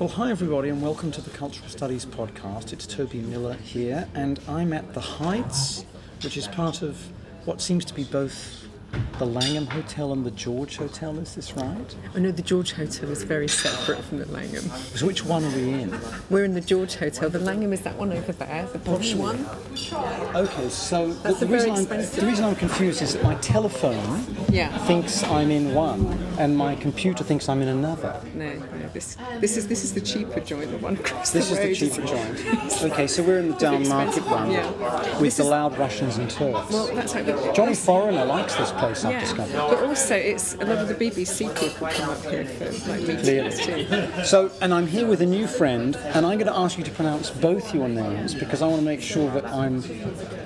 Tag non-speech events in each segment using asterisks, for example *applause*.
Well, hi everybody, and welcome to the Cultural Studies podcast. It's Toby Miller here, and I'm at the Heights, which is part of what seems to be both the Langham Hotel and the George Hotel. Is this right? I know the George Hotel is very separate from the Langham. So, which one are we in? We're in the George Hotel. The Langham is that one over there, the posh one. Okay, so the, the reason I'm, the reason I'm confused is that my telephone Yeah. thinks I'm in one, and my computer thinks I'm in another. No, no, this this is this is the cheaper joint, the one across This the is the cheaper joint. Okay, so we're in the down market one yeah. with the loud Russians and Turks. Well, that's like the, Johnny Foreigner likes this place, I've yeah, discovered. but also it's a lot of the BBC people come up here for like meetings too. So, and I'm here with a new friend, and I'm going to ask you to pronounce both your names because I want to make sure that I'm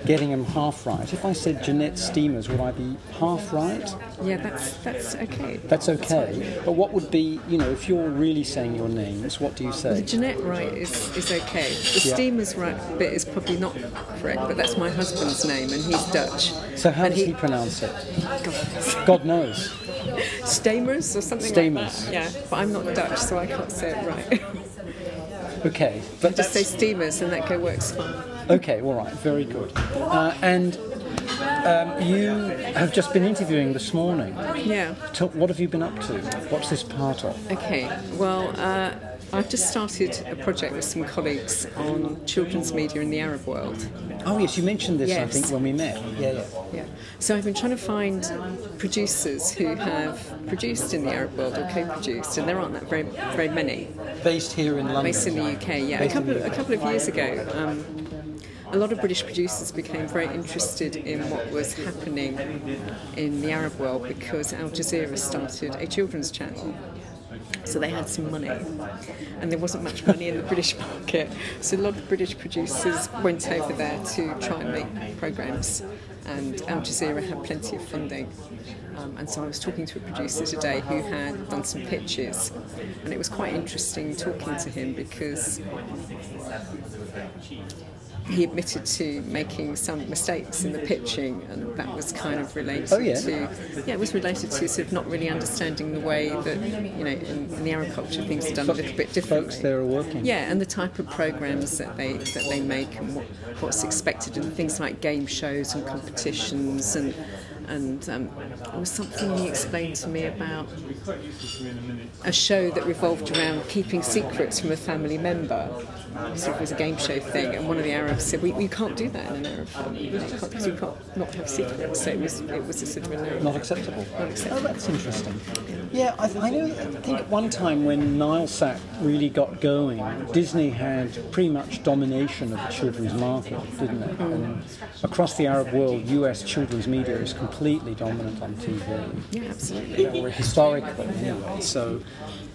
getting them half right. If I said Jeannette Steemers, would I be half right? Yeah, that's that's okay. That's okay. But what would be, you know, if you're really saying your names, what do you say? The? Jeannette right is, is okay. The Yeah. Steemers right bit is probably not correct, but that's my husband's name and he's Dutch. So, how and does he pronounce it? God, God knows. Stamers or something Stamers. like that. Yeah, but I'm not Dutch, so I can't say it right. *laughs* Okay, but Just say steamers, and that go works fine. okay. All right, very good. Uh, and um, you have just been interviewing this morning. Yeah. Tell- What have you been up to? What's this part of? Okay. Well, uh, I've just started a project with some colleagues on children's media in the Arab world. Oh yes, you mentioned this I think when we met. Yeah, yeah. Yeah. So I've been trying to find producers who have produced in the Arab world or co-produced, and there aren't that very very many. Based here in London. based in the UK. Yeah, a couple of, a couple of years ago, um, a lot of British producers became very interested in what was happening in the Arab world because Al Jazeera started a children's channel. So they had some money, and there wasn't much money in the British *laughs* market. So a lot of British producers went over there to try and make programs, and Al Jazeera had plenty of funding. Um, and so I was talking to a producer today who had done some pitches, and it was quite interesting talking to him because he admitted to making some mistakes in the pitching, and that was kind of related Oh, yeah? to yeah, it was related to sort of not really understanding the way that you know in, in the agriculture things are done a little bit differently. Folks there are working. Yeah, and the type of programs that they that they make and what, what's expected, and things like game shows and competitions, and and um, there was something he explained to me about a show that revolved around keeping secrets from a family member. So it was a game show thing, and one of the Arabs said, "We, we can't do that in an Arab family because you can't not have secrets." So it was it was a sort of a no. Not acceptable. Not acceptable. Oh, that's interesting. Yeah, I, I know. I think at one time when Nilesat really got going, Disney had pretty much domination of the children's market, didn't it? Mm. And across the Arab world, U.S. children's media is completely dominant on TV, Yeah, absolutely. or historically anyway. So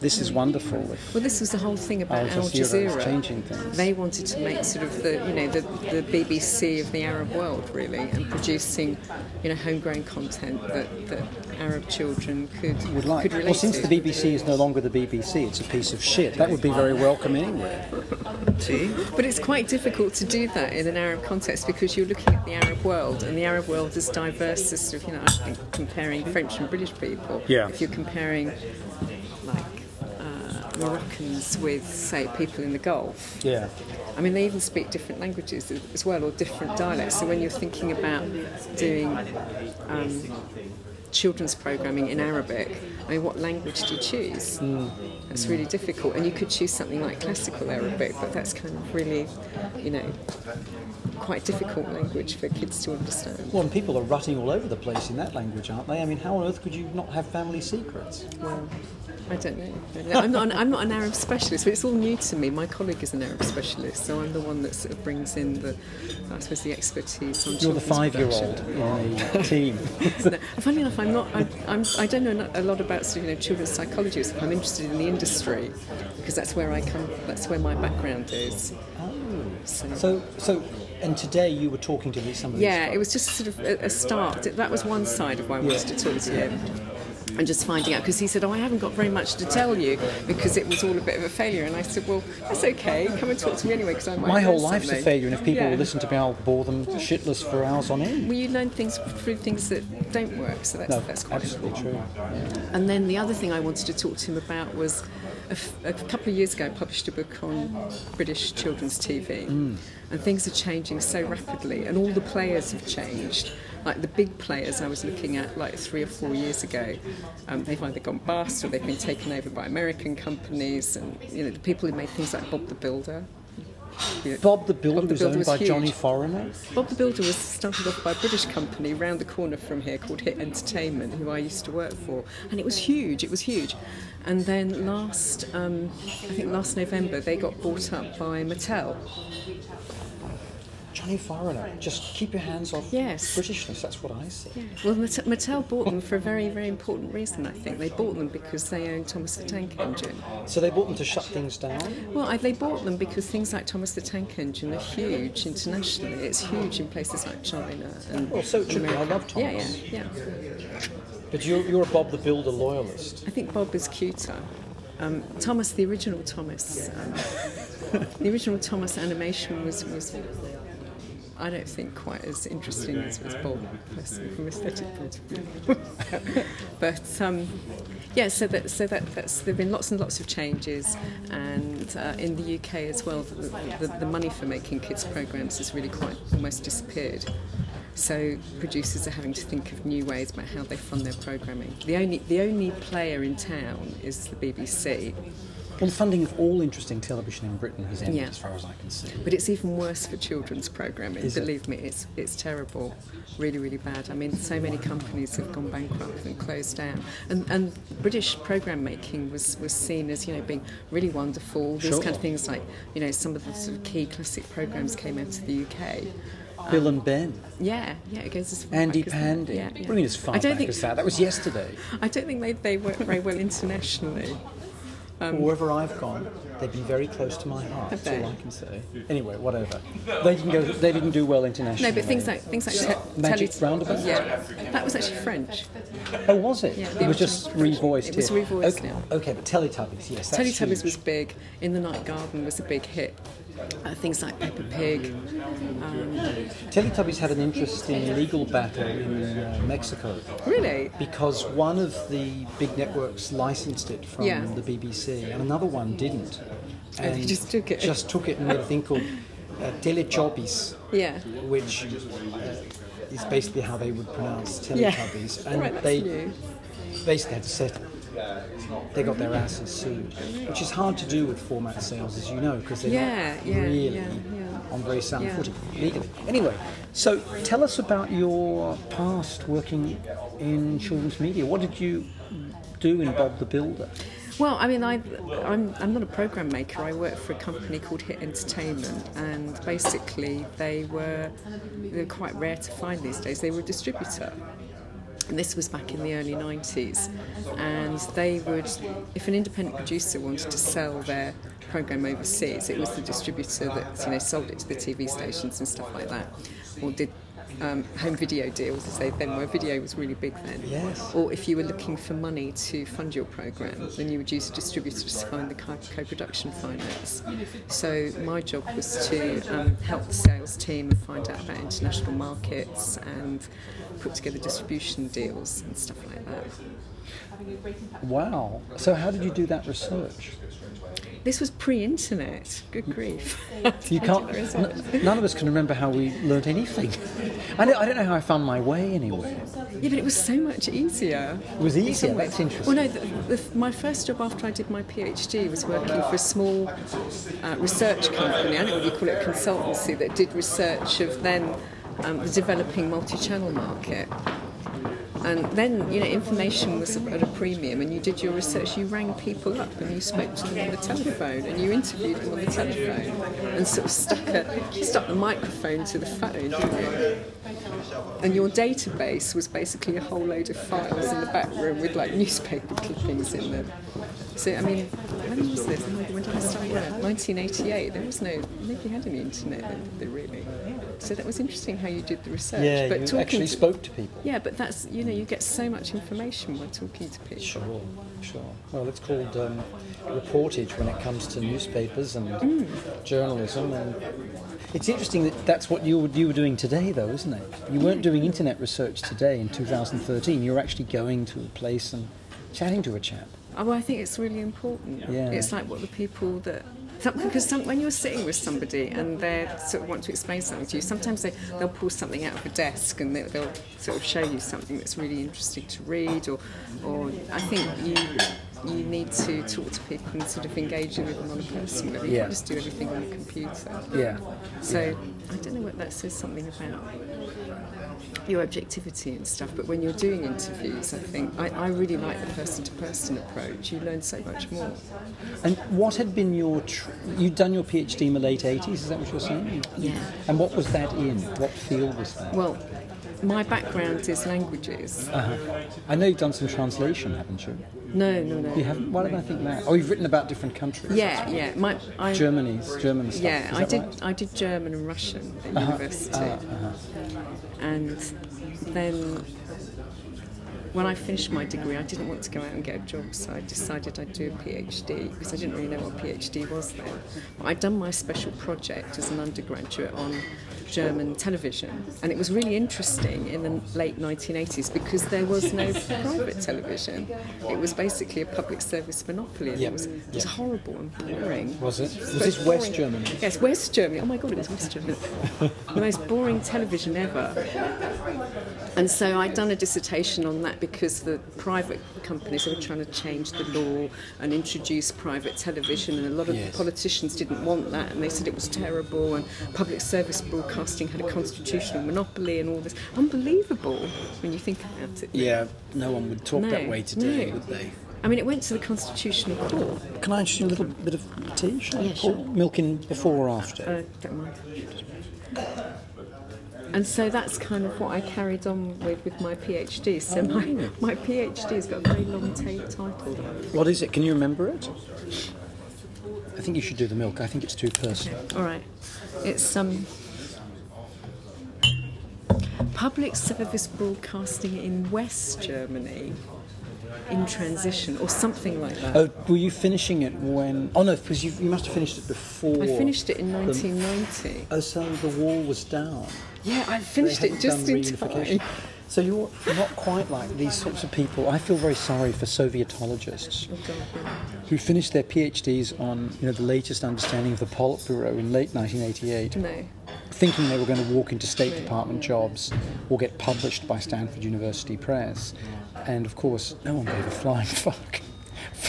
this is wonderful. Well, this was the whole thing about Al Al Jazeera Jazeera. changing things. They wanted to make sort of the, you know, the, the BBC of the Arab world, really, and producing, you know, homegrown content that, that Arab children could would like. could relate Well, since to. the BBC is no longer the BBC, it's a piece of shit. That would be very welcome anywhere. But it's quite difficult to do that in an Arab context because you're looking at the Arab world, and the Arab world is diverse as sort of, you know, I think comparing French and British people. Yeah. If you're comparing, like, uh, Moroccans with, say, people in the Gulf. Yeah. I mean, they even speak different languages as well, or different dialects. So when you're thinking about doing um, children's programming in Arabic, I mean, what language do you choose? Hmm. That's really difficult. And you could choose something like classical Arabic, but that's kind of really, you know, quite difficult language for kids to understand. Well, and people are rutting all over the place in that language, aren't they? I mean, how on earth could you not have family secrets? Well, I don't know. I don't know. I'm not, an, I'm not an Arab specialist, but it's all new to me. My colleague is an Arab specialist, so I'm the one that sort of brings in the, I suppose, the expertise on You're the five-year-old in the team. No, funny enough, I'm not. I, I'm, I don't know a lot about you know children's psychology. So I'm interested in the industry because that's where I come. That's where my background is. Oh. So, So, so, and today you were talking to these some yeah, it was just sort of a, a start. That was one side of why I wanted to talk to him. And just finding out because he said, "Oh, I haven't got very much to tell you because it was all a bit of a failure." And I said, "Well, that's okay. Come and talk to me anyway because I might." My whole life's a failure, and if people Yeah. will listen to me, I'll bore them shitless for hours on end. Well, you learn things through things that don't work, so that's No, that's quite absolutely true. And then the other thing I wanted to talk to him about was a, f- a couple of years ago, I published a book on British children's TV, mm. and things are changing so rapidly, and all the players have changed. Like the big players I was looking at like three or four years ago, um, they've either gone bust or they've been taken over by American companies, and you know the people who made things like Bob the Builder. Know, Bob the Builder Bob the was Builder owned was by huge. Johnny Foreigner. Bob the Builder was started off by a British company round the corner from here called Hit Entertainment, who I used to work for, and it was huge. It was huge. And then last, um, I think last November, they got bought up by Mattel. Johnny Foreigner. Just keep your hands off Yes. Britishness. That's what I see. Well, Mat- Mattel bought them for a very, very important reason. I think they bought them because they own Thomas the Tank Engine. So they bought them to shut things down. Well, I, they bought them because things like Thomas the Tank Engine are huge internationally. It's huge in places like China and. Well, so should. I love Yeah, Thomas. yeah, yeah. But you're, you're a Bob the Builder loyalist. I think Bob is cuter. Um, Thomas, the original Thomas, um, *laughs* the original Thomas animation was, was, I don't think quite as interesting as, as Bob, personally, from aesthetic point of view. *laughs* but um, yeah, so that so that that's there've been lots and lots of changes, and uh, in the UK as well, the, the, the money for making kids programs has really quite almost disappeared. So producers are having to think of new ways about how they fund their programming. The only the only player in town is the BBC, Well, the funding of all interesting television in Britain has ended, Yeah. as far as I can see. but it's even worse for children's programming. Is it? Believe me, it's it's terrible, really really bad. I mean, so many companies have gone bankrupt and closed down, and and British program making was was seen as you know being really wonderful. These Sure. kind of things like you know some of the sort of key classic programs came out of the UK. Um, Bill and Ben, Yeah, yeah, it goes as far Andy back. Pandy. Yeah, yeah. Mean as far I don't back think as that? That was yesterday. I don't think they, they work very well *laughs* internationally. Um, Wherever I've gone, they've been very close to my heart. That's all? I can say. Anyway, whatever. They didn't go. They didn't do well internationally. No, but things like things like te- Magic tele- Roundabout? Yeah, that was actually French. Oh, was it? Yeah, it was just revoiced. it was revoiced Okay, now. okay, but Teletubbies, yes, Teletubbies huge. was big. In the Night Garden was a big hit. Uh, things like Peppa Pig. Teletubbies had an interesting legal battle in uh, Mexico Really? because one of the big networks licensed it from Yeah. the BBC and another one didn't. And they just took it. Just took it and made a thing called uh, Telechobis, Yeah. which uh, is basically how they would pronounce Yeah. Teletubbies. *laughs* And Right, they new. basically had to settle. They got their asses sued, which is hard to do with format sales, as you know, because they're Yeah, not yeah, really yeah, yeah. on very sound Yeah. footing legally. Anyway, so tell us about your past working in children's media. What did you do in Bob the Builder? Well, I mean, I, I'm, I'm not a program maker. I work for a company called Hit Entertainment, and basically they were they were quite rare to find these days. They were a distributor. And this was back in the early 90s. And they would, if an independent producer wanted to sell their program overseas, it was the distributor that you know sold it to the TV stations and stuff like that, or did um, home video deals, as they then were. Video was really big then. Yes. Or if you were looking for money to fund your program, then you would use a distributor to find the co- co-production finance. So my job was to um, help the sales team and find out about international markets and put together distribution deals and stuff like that. Wow. So how did you do that research? This was pre-internet. Good grief! *laughs* You can't. There is one. n- none of us can remember how we learnt anything. I don't, I don't know how I found my way anywhere. Yeah, but it was so much easier. It was easier. That's interesting. Well, no, the, the, my first job after I did my PhD was working for a small uh, research company. I don't know what you call it, consultancy that did research of then um, the developing multi-channel market. And then, you know, information was at a premium, and you did your research. You rang people up, and you spoke to them on the telephone, and you interviewed them on the telephone, and sort of stuck a stuck the microphone to the phone. And your database was basically a whole load of files in the back room with like newspaper clippings in them. So I mean, when was this? When did I start work? 1988. There was no nobody had any internet then, really? So that was interesting how you did the research. Yeah, but you talking actually to- spoke to people. Yeah, but that's you know you get so much information by talking to people. Sure, sure. Well, it's called um, reportage when it comes to newspapers and Mm. journalism. And it's interesting that that's what you were, you were doing today, though, isn't it? You weren't doing internet research today in 2013. You were actually going to a place and chatting to a chap. Oh, well, I think it's really important. Yeah. It's like what the people that. Because some, when you're sitting with somebody and they sort of want to explain something to you, sometimes they, they'll pull something out of a desk and they, they'll sort of show you something that's really interesting to read, or, or I think you you need to talk to people and sort of engage with them on a personal level. You Yeah. can't just do everything on a computer. Yeah. So I don't know what that says something about your objectivity and stuff, but when you're doing interviews, I think I, I really like the person to person approach. You learn so much more. And what had been your? Tr- you'd done your PhD in the late eighties. Is that what you're saying? Yeah. And what was that in? What field was that? Well, my background is languages. Uh-huh. I know you've done some translation, haven't you? No, no, no. You haven't. Why did I think that? Oh, you've written about different countries. Yeah, yeah. My, I, Germany's German stuff. Yeah, I did. right? I did German and Russian at Uh-huh. university, uh-huh. and then when I finished my degree, I didn't want to go out and get a job, so I decided I'd do a PhD because I didn't really know what a PhD was then. But I'd done my special project as an undergraduate on German television, and it was really interesting in the late 1980s because there was no private television. It was basically a public service monopoly, and it was, it was horrible and boring. Was it? Was this West. Germany? Yes, West Germany. Oh my God, it was West Germany. *laughs* the most boring television ever. And so I'd done a dissertation on that because the private companies were trying to change the law and introduce private television, and a lot of Yes. politicians didn't want that, and they said it was terrible, and public service broadcasting had a constitutional monopoly and all this. Unbelievable when you think about it. Yeah, no one would talk that No, way today, no. would they? I mean, it went to the Constitutional Court. Can I ask you a little bit of tea? Shall I Yeah, pour sure. milk in before or after? Uh, don't mind. And so that's kind of what I carried on with with my PhD. So my, my PhD has got a very long ta- title. what is it? Can you remember it? *laughs* I think you should do the milk. I think it's too personal. All right, it's um, public service broadcasting in West Germany in transition, or something like that. Oh, were you finishing it when? Oh no, because you, you must have finished it before. I finished it in 1990. Oh, so the wall was down. Yeah, I finished it just in time. So you're not quite like these sorts of people. I feel very sorry for Sovietologists who finished their PhDs on you know the latest understanding of the Politburo in late 1988, No. thinking they were going to walk into State Department jobs or get published by Stanford University Press, and of course no one gave a flying *laughs* fuck.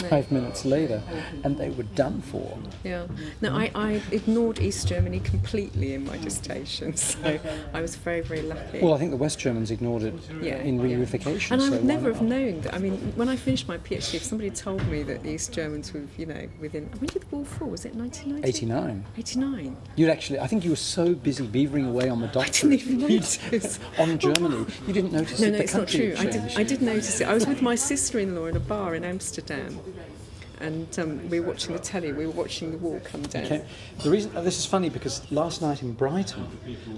Five minutes later, and they were done for. Yeah. No, I, I ignored East Germany completely in my dissertation, *laughs* so I was very, very lucky. Well, I think the West Germans ignored it yeah, in yeah. reunification. And I so would never have known that. I mean, when I finished my PhD, if somebody told me that the East Germans were, you know, within. When did the war fall? Was it 1990? 89. 89. You'd actually, I think you were so busy beavering away on the doctorate. didn't even notice. *laughs* on Germany, you didn't notice No, that no, the it's not true. I did. I did notice it. I was with my sister-in-law in a bar in Amsterdam, and um, we were watching the telly. We were watching the wall come down. Okay. The reason uh, this is funny because last night in Brighton,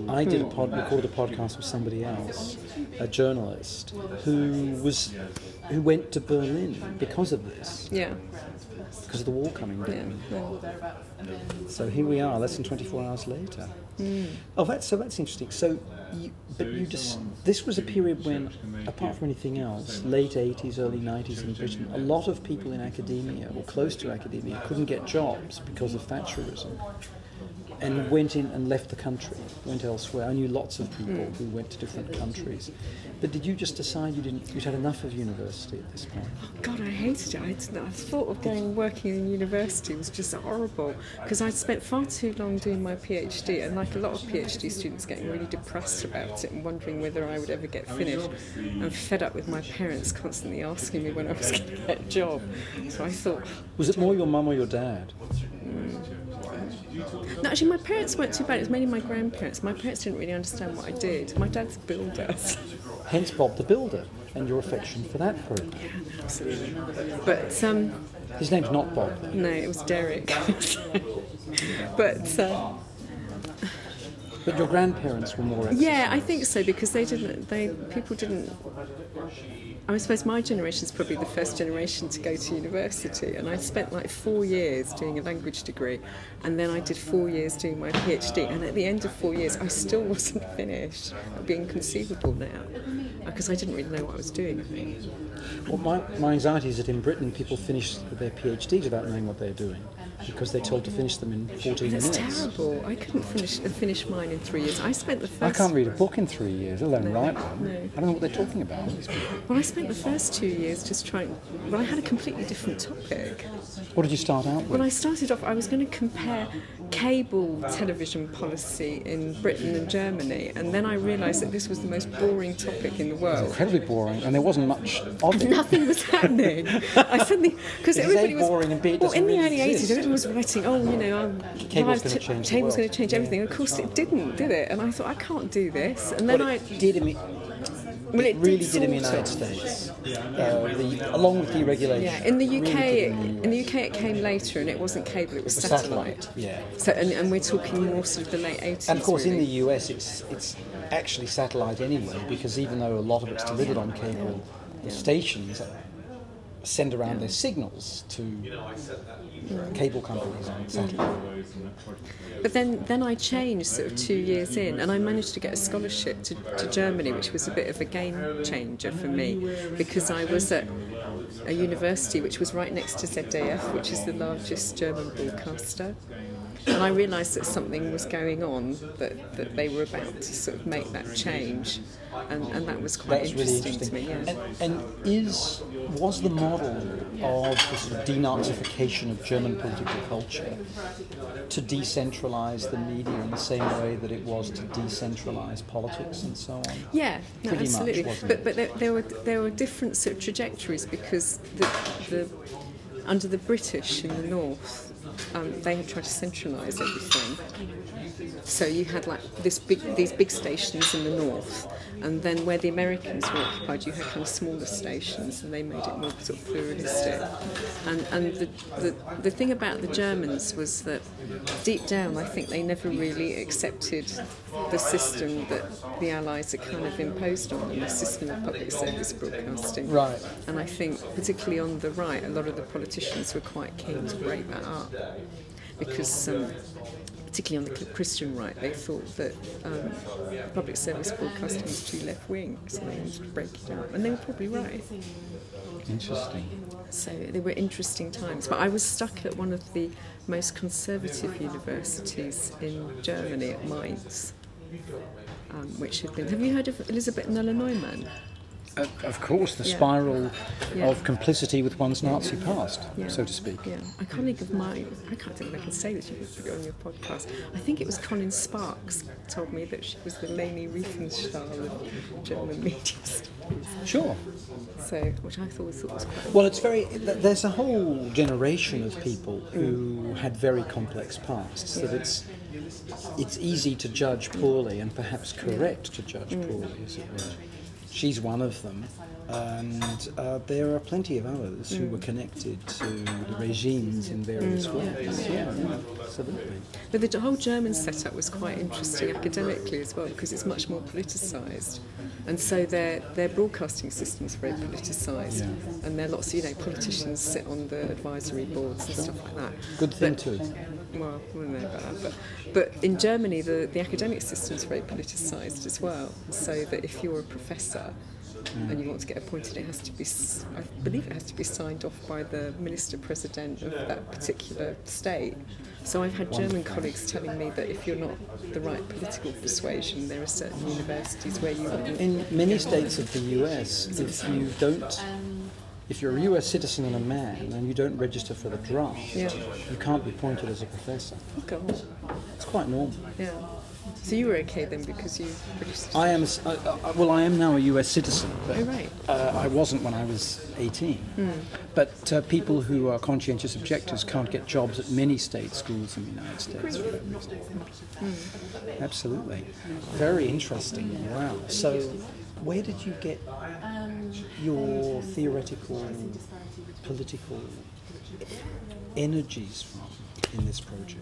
I did a pod, recorded a podcast with somebody else, a journalist who was who went to Berlin because of this, Yeah, because of the wall coming yeah. down. yeah. So here we are, less than 24 hours later. Hmm. Oh, that's so that's interesting. So, you, but you just this was a period when, apart from anything else, late 80s, early 90s in Britain, a lot of people in academia or close to academia couldn't get jobs because of Thatcherism, and went in and left the country, went elsewhere. I knew lots of people Hmm. who went to different countries. But did you just decide you didn't? You'd had enough of university at this point. Oh God, I hated it. I, I thought of going working in university was just horrible because I'd spent far too long doing my PhD, and like a lot of PhD students, getting really depressed about it and wondering whether I would ever get finished. I'm fed up with my parents constantly asking me when I was going to get a job. So I thought, Was it more your mum or your dad? No, actually, my parents weren't too bad. It was mainly my grandparents. My parents didn't really understand what I did. My dad's a builder. Hence Bob the Builder and your affection for that group. Absolutely. But um, His name's not Bob. though. no, it was Derek. *laughs* but. Uh, But your grandparents were more. Yeah, I think so because they didn't. They people didn't I suppose my generation is probably the first generation to go to university, and I spent like four years doing a language degree, and then I did four years doing my PhD, and at the end of four years, I still *laughs* wasn't finished. It would be inconceivable now, because I didn't really know what I was doing. Well, my, my anxiety is that in Britain people finish their PhDs without knowing what they're doing because they're told to finish them in 14 That's minutes. terrible. I couldn't finish finish mine in three years. I spent the first. I can't read a book in three years, let alone No, write one. no. I don't know what they're talking about. Well, I spent the first two years just trying. Well, I had a completely different topic. What did you start out with? When I started off, I was going to compare cable television policy in Britain and Germany, and then I realised that this was the most boring topic in the world. Incredibly boring, and there wasn't much of it. Nothing was happening. I suddenly because everybody was boring, and B, well in the really early exist. eighties. Everyone was writing, oh, you know, um, Cable's gonna t- change the cable's going to change everything. Of course, it didn't, did it? And I thought I can't do this. And then But I did imi- well, it really did in the United of. States, uh, the, along with deregulation. Yeah, in the really UK, did in the UK it came later, and it wasn't cable; it was The satellite. satellite, yeah. So, and, and we're talking more sort of the late eighties. And of course, in the US, it's it's actually satellite anyway, because even though a lot of it's delivered on cable, the stations send around their signals to cable companies on satellite. But then, then I changed sort of two years in, and I managed to get a scholarship to, to Germany, which was a bit of a game changer for me, because I was at a university which was right next to ZDF, which is the largest German broadcaster. And I realised that something was going on, that, that they were about to sort of make that change, and, and that was quite That's really interesting, interesting. to me. Yeah. And, and is was the model of the sort of denazification of German political culture to decentralise the media in the same way that it was to decentralise politics and so on? Yeah, no, Pretty much, absolutely. wasn't but but there, there were there were different sort of trajectories because the, the under the British in the north, um, they had tried to centralise everything. So you had like this big these big stations in the north, and then where the Americans were occupied, you had kind of smaller stations, and they made it more sort of pluralistic. And and the, the the thing about the Germans was that deep down, I think they never really accepted the system that the Allies had kind of imposed on them, the system of public service broadcasting. Right. And I think, particularly on the right, a lot of the politicians were quite keen to break that up because, um, particularly on the Christian right, they thought that um, public service broadcasting was too left wing, so they wanted to break it up. And they were probably right. Interesting. So they were interesting times. But I was stuck at one of the most conservative universities in Germany, at Mainz. Um, which had been. Have you heard of Elisabeth Noelle-Neumann? Of course, the Yeah. spiral Yeah. of complicity with one's Nazi past, Yeah. so to speak. Yeah, a colleague of mine, I can't think if I can say this, you can put it on your podcast. I think it was Colin Sparks told me that she was the Leni Riefenstahl of German media studies. Sure. So, which I thought was, thought was quite. Well, it's very. There's a whole generation of people mm. who had very complex pasts. That it's it's easy to judge poorly and perhaps correct to judge mm. poorly, as it were. She's one of them, and uh, there are plenty of others who were connected to the regimes in various ways. Yeah, yeah, absolutely. But the whole German setup was quite interesting academically as well because it's much more politicised. And so their, their broadcasting system's very politicised. Yeah. And there are lots of, you know, politicians sit on the advisory boards and stuff like that. Good thing But- too. Well, I don't know about that. But, but in Germany, the, the academic system is very politicised as well. So that if you're a professor and you want to get appointed, it has to be, I believe it has to be signed off by the minister president of that particular state. So I've had German colleagues telling me that if you're not the right political persuasion, there are certain universities where you. In many states of the US, if you don't, if you're a US citizen and a man and you don't register for the draft, Yeah. you can't be appointed as a professor. God. It's quite normal. Yeah. So you were okay then because you British. I am, well, I am now a US citizen, but Oh, right. uh, I wasn't when I was 18. But uh, people who are conscientious objectors can't get jobs at many state schools in the United States. reason. Absolutely. Very interesting. Wow. So, where did you get your theoretical, and political energies from in this project?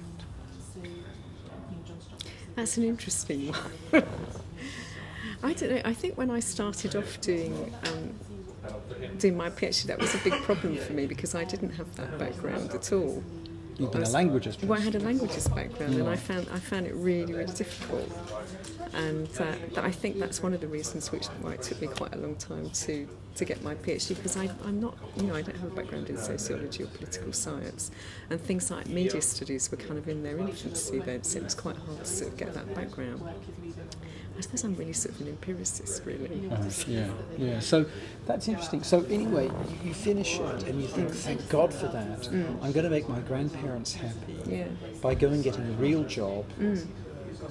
That's an interesting one. *laughs* I don't know. I think when I started off doing um, doing my PhD, that was a big problem for me because I didn't have that background at all. You've been a languages Well, I had a languages background, and I found I found it really, really difficult. And uh, I think that's one of the reasons which why it took me quite a long time to to get my PhD because I, I'm not, you know, I don't have a background in sociology or political science, and things like media studies were kind of in their infancy then, so it was quite hard to sort of get that background. I suppose I'm really sort of an empiricist, really. Uh, yeah, yeah. So that's interesting. So anyway, you, you finish it and you think, thank God for that. I'm going to make my grandparents happy Yeah. by going and getting a real job,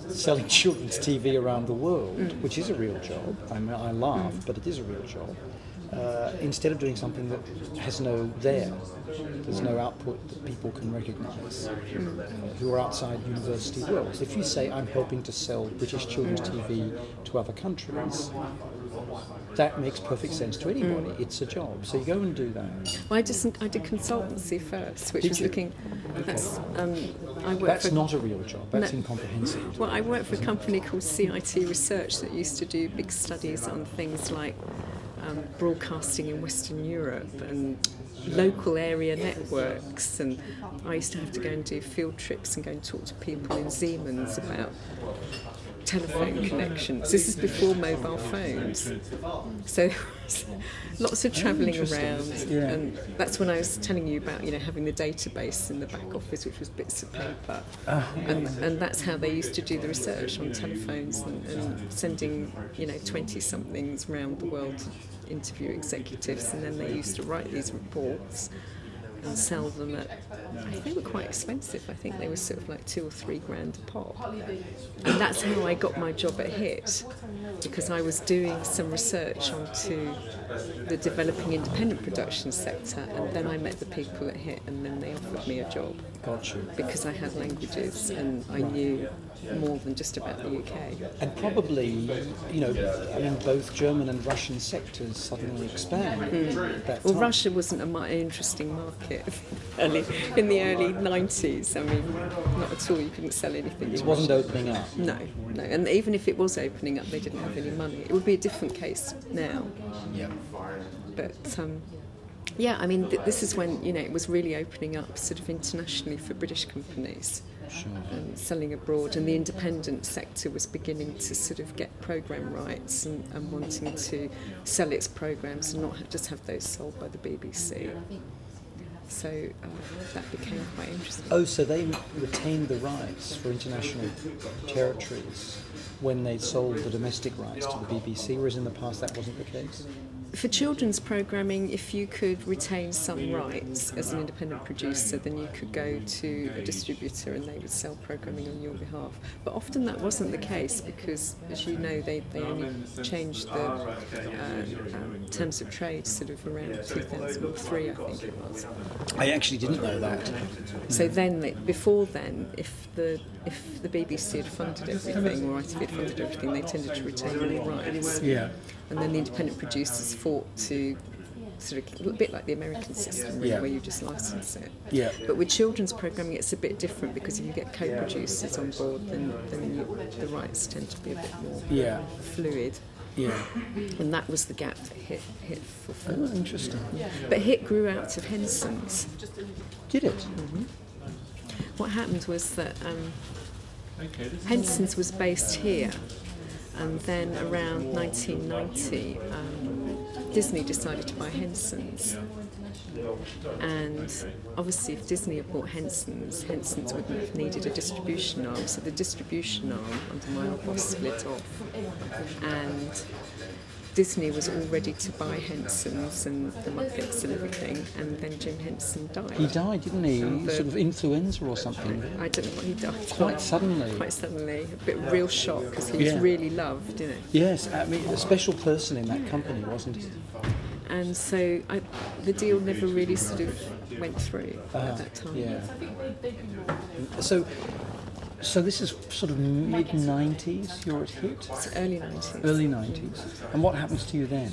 selling children's TV around the world, which is a real job. I, mean, I laugh, but it is a real job. Uh, instead of doing something that has no there, there's no output that people can recognise uh, who are outside university worlds. If you say I'm helping to sell British children's TV to other countries, that makes perfect sense to anybody. It's a job, so you go and do that. Well, I just I did consultancy first, which Did was you? looking. That's um, I worked That's for. not a real job. That's No. incomprehensible. Well, I worked for a company called CIT Research that used to do big studies on things like um, broadcasting in Western Europe and local area networks. And I used to have to go and do field trips and go and talk to people in Siemens about telephone connections. This is before mobile phones. So *laughs* lots of travelling around. Yeah. And that's when I was telling you about, you know, having the database in the back office, which was bits of paper. and, and that's how they used to do the research on telephones and, and sending, you know, 20 somethings around the world interview executives. And then they used to write these reports and sell them at, they were quite expensive. I think they were sort of like two or three grand a pop. And that's how I got my job at HIT, because I was doing some research onto the developing independent production sector, and then I met the people at HIT, and then they offered me a job Got you. because I had languages and I knew more than just about the UK. And probably, you know, I mean, both German and Russian sectors suddenly expand. that Well. Russia wasn't a interesting market *laughs* early, in the early 90s. I mean, not at all. You couldn't sell anything. It wasn't Russia. opening up. No, no. And even if it was opening up, they didn't have any money. It would be a different case now. Yeah. But um, yeah, I mean, th- this is when you know it was really opening up sort of internationally for British companies Sure. and selling abroad, and the independent sector was beginning to sort of get program rights and, and wanting to sell its programs and not have, just have those sold by the BBC. So uh, that became quite interesting. Oh, so they retained the rights for international territories when they sold the domestic rights to the BBC, whereas in the past that wasn't the case. For children's programming, if you could retain some rights as an independent producer, then you could go to a distributor and they would sell programming on your behalf. But often that wasn't the case because, as you know, they, they only changed the uh, um, terms of trade sort of around 2003, I think it was. I actually didn't know that. So then, they, before then, if the if the BBC had funded everything or ITV had funded everything, they tended to retain all rights. Yeah. And then the independent producers fought to sort of a bit like the American system, really, Yeah. where you just license it. Yeah. But with children's programming, it's a bit different because if you get co-producers on board, then, then you, the rights tend to be a bit more Yeah. fluid. Yeah. And that was the gap that hit hit fulfilled. Oh, interesting. But Hit grew out of Henson's. Did it? What happened was that um, Henson's was based here, and then around 1990, um, Disney decided to buy Henson's. And obviously, if Disney had bought Henson's, Henson's wouldn't have needed a distribution arm, so the distribution arm under my old boss split off. And Disney was all ready to buy Henson's and the Muppets and everything, and then Jim Henson died. He died, didn't he? But- Sort of influenza or something. I don't know what he died. Quite suddenly. Quite suddenly. A bit of real shock because he was Yeah. really loved, you know. Yes, I mean, a special person in that company, wasn't he? And so I, the deal never really sort of went through Ah, at that time. Yeah. So, so this is sort of mid '90s. You're at Hit, It's early 90s. early '90s, and what happens to you then?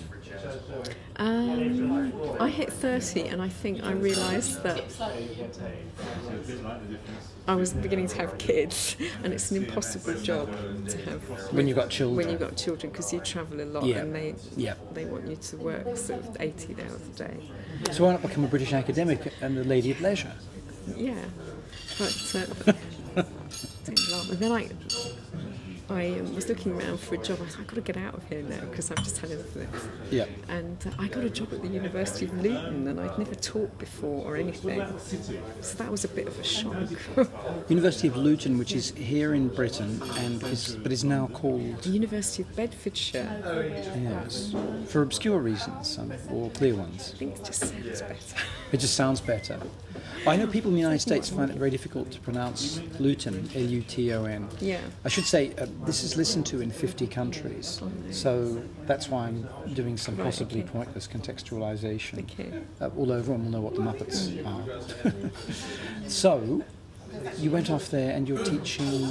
Um, I hit 30 and I think I realised that I was beginning to have kids and it's an impossible job to have When you've got children. when you've got children because you travel a lot Yeah. and they Yeah. they want you to work sort of 18 hours a day. So why not become a British academic and a lady of leisure? Yeah, but uh, *laughs* didn't last. And then I, I was looking around for a job. I thought I've got to get out of here now because I've just had enough of this. Yeah. And uh, I got a job at the University of Luton, and I'd never taught before or anything, so that was a bit of a shock. *laughs* University of Luton, which is here in Britain, and is, but is now called the University of Bedfordshire. yes for obscure reasons um, or clear ones. I think it just sounds better. *laughs* It just sounds better. I know people in the United States find it very difficult to pronounce Luton, L-U-T-O-N. Yeah. I should say uh, this is listened to in 50 countries, so that's why I'm doing some possibly pointless contextualisation. Okay. Uh, although everyone will know what the Muppets are. *laughs* so, you went off there and you're teaching.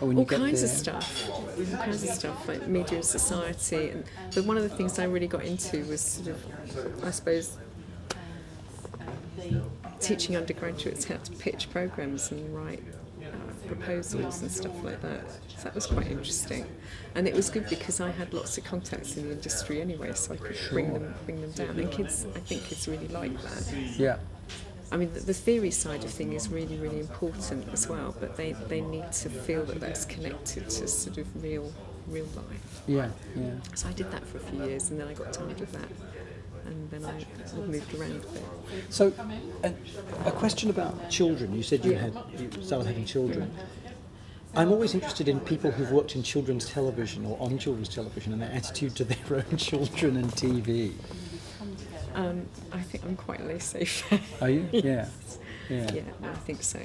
Or when all get kinds there, of stuff, all kinds of stuff like media and society. And but one of the things I really got into was sort of, I suppose, teaching undergraduates how to pitch programs and write proposals and stuff like that. So that was quite interesting, and it was good because I had lots of contacts in the industry anyway, so I could bring them bring them down. And kids, I think kids really like that. Yeah. I mean, the, the theory side of thing is really, really important as well, but they, they need to feel that that's connected to sort of real, real life. Yeah, yeah. So I did that for a few years, and then I got tired of that, and then I sort of moved around a bit. So, a, a question about children. You said you had you started having children. I'm always interested in people who've worked in children's television or on children's television and their attitude to their own *laughs* children and TV. Um, I think I'm quite laissez-faire. Are you? *laughs* Yeah. Yeah. Yeah, I think so.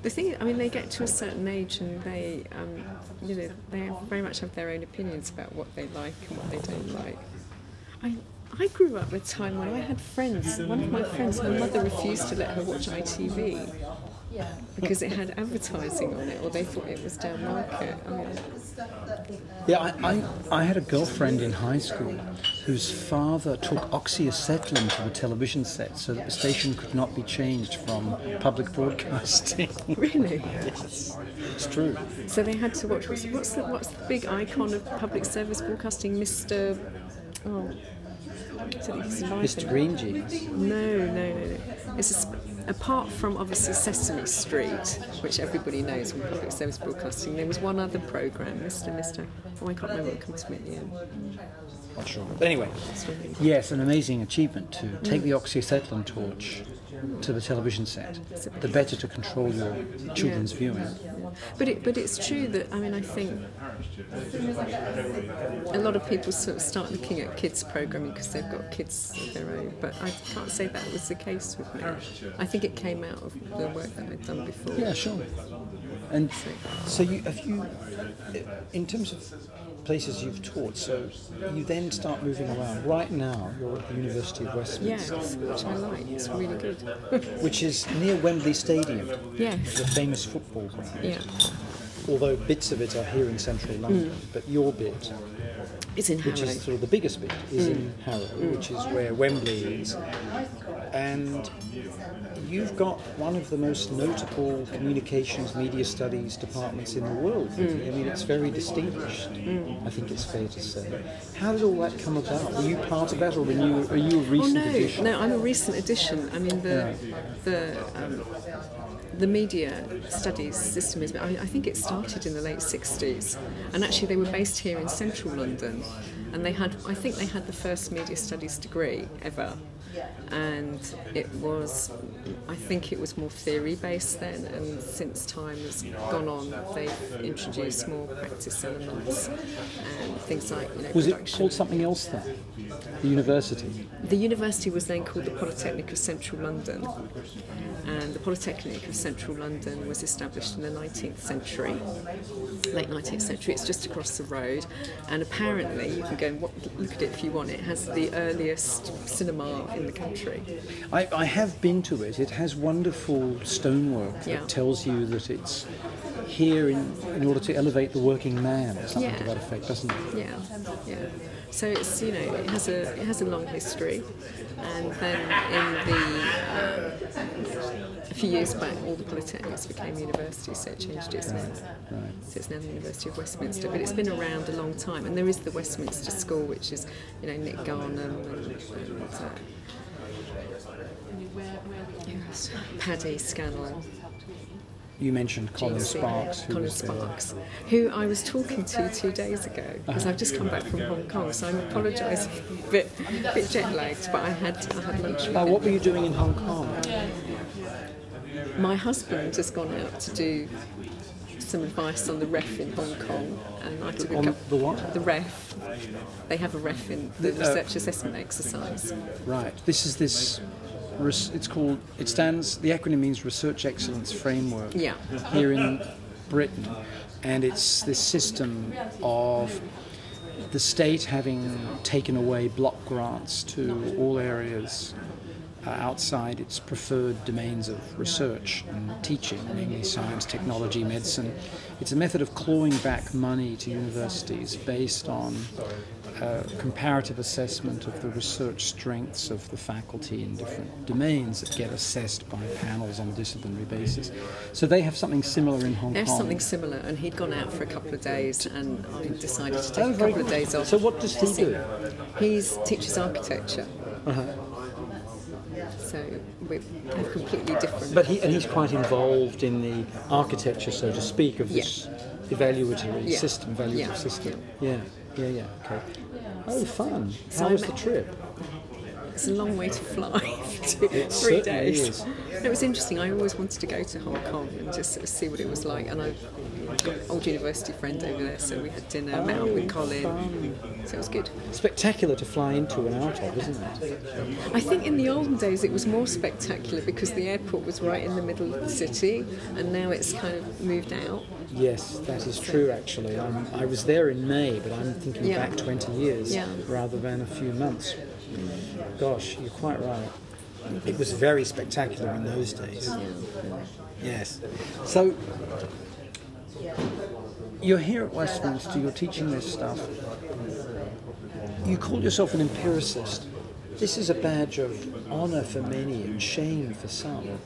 The thing, I mean, they get to a certain age and they, um, you know, they very much have their own opinions about what they like and what they don't like. I, I grew up at a time when I had friends. One of my friends, her mother refused to let her watch ITV because it had advertising on it, or they thought it was down market. I mean, Yeah, I, I, I had a girlfriend in high school whose father took oxyacetylene to the television set so that the station could not be changed from public broadcasting. *laughs* really? yes, it's true. So they had to watch. What's, what's the what's the big icon of public service broadcasting, Mr. Oh, is it his life Mr. in- Green Jeans. No, no, no, no. It's a sp- apart from obviously Sesame Street, which everybody knows from public service broadcasting. There was one other program, Mr. Mister. Oh, I can't remember what comes to me at the end. Not sure. But anyway, yes, an amazing achievement to take the mm. oxyacetylene torch to the television set. The better to control your children's viewing. But it, but it's true that I mean I think a lot of people sort of start looking at kids programming because they've got kids of their own. But I can't say that was the case with me. I think it came out of the work that I'd done before. Yeah, sure. And so you have you, in terms of places you've taught, so you then start moving around. Right now, you're at the University of Yes, Westminster, which I like. It's really good. *laughs* which is near Wembley Stadium, yes. the famous football ground. Yeah. Although bits of it are here in central London, hmm. but your bit, It's in which Harrow. is sort of the biggest bit, is in hmm. Harrow, hmm. which is where Wembley is. And you've got one of the most notable communications media studies departments in the world. really. I mean, it's very distinguished. I think it's fair to say. How did all that come about? Were you part of that, or were you, are you a Oh recent no, addition? no, I'm a recent addition. I mean the the um, the media studies system is. I, I think it started in the late '60s, and actually they were based here in central London, and they had. I think they had the first media studies degree ever, and it was. I think it was more theory based then, and since time has gone on, they've introduced more practice elements and things like you know Was it called something else then? The university? The university was then called the Polytechnic of Central London, and the Polytechnic of Central London was established in the 19th century, late 19th century. It's just across the road, and apparently you can go and look at it if you want. It has the earliest cinema in the country. I, I have been to it. It has wonderful stonework that Yeah. tells you that it's here in, in order to elevate the working man or something to that effect, doesn't it? Yeah, yeah. So it's you know it has a it has a long history, and then in the um, a few years back, all the polytechnics became universities, so it changed its name. Right. So it's now the University of Westminster, but it's been around a long time, and there is the Westminster School, which is you know Nick Garnham and, and uh, Paddy Scannell, You mentioned Colin GC, Sparks. who Colin. Sparks, who I was talking to two days ago because I've just come back from Hong Kong, so I'm apologising, a bit, a bit jet lagged, but I had I had lunch with Now, what were you doing in Hong Kong? My husband has gone out to do some advice on the ref in Hong Kong, and I took a couple. the what? The ref. They have a ref in the The, uh, research assessment exercise. Right. This is this. It's called. It stands. The acronym means Research Excellence Framework. Yeah. Here in Britain, and it's this system of the state having taken away block grants to all areas uh, outside its preferred domains of research and teaching, namely science, technology, medicine. It's a method of clawing back money to universities based on uh, comparative assessment of the research strengths of the faculty in different domains that get assessed by panels on a disciplinary basis. So they have something similar in Hong There's Kong. There's something similar, and he'd gone out for a couple of days, and I decided to take Oh, a couple of days off. So what does he do? He teaches architecture. Uh-huh. So we're completely different. But he and he's quite involved in the architecture, so to speak, of this evaluatory Yeah. system, evaluative Yeah. system. Yeah. yeah, yeah, okay. Oh, fun! So How was the trip? It's a long way to fly *laughs* to three days. is. It was interesting. I always wanted to go to Hong Kong and just sort of see what it was like. And I old university friend over there, so we had dinner, met up with Colin. So it was good. Spectacular to fly into and out of, isn't it? I think in the olden days it was more spectacular because the airport was right in the middle of the city, and now it's kind of moved out. Yes, that is true. Actually, I'm, I was there in May, but I'm thinking Yeah. back 20 years Yeah. rather than a few months. Gosh, you're quite right. It was very spectacular in those days. Yes. So you're here at Westminster. You're teaching this stuff. You call yourself an empiricist. This is a badge of honour for many and shame for some,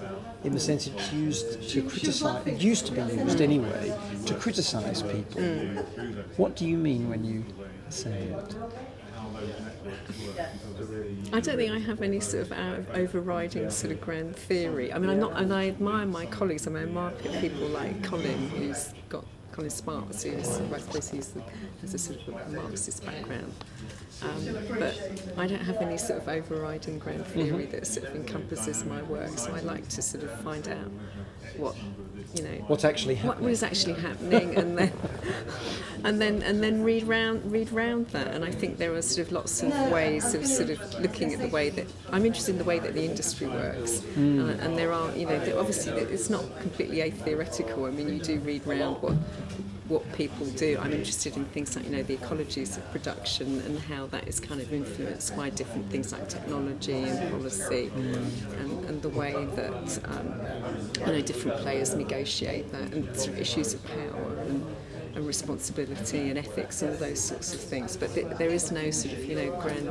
in the sense it's used to criticise. It used to be used anyway to criticise people. Mm. What do you mean when you say it? I don't think I have any sort of overriding sort of grand theory. I mean, I'm not, and I admire my colleagues. I mean, I admire people like Colin, who's got Colin Sparks, who's, I suppose he's the, has a sort of a Marxist background. Um, but I don't have any sort of overriding grand theory that sort of encompasses my work. So I like to sort of find out what you know What's actually what, happening? what is actually happening and then and then and then read round read round that and I think there are sort of lots of ways of sort of looking at the way that I'm interested in the way that the industry works and, and there are you know obviously it's not completely a theoretical. I mean you do read round what what people do. I'm interested in things like you know the ecologies of production and how that is kind of influenced by different things like technology and policy, and, and the way that um, you know different players negotiate that and sort of issues of power and, and responsibility and ethics, and all those sorts of things. But th- there is no sort of you know grand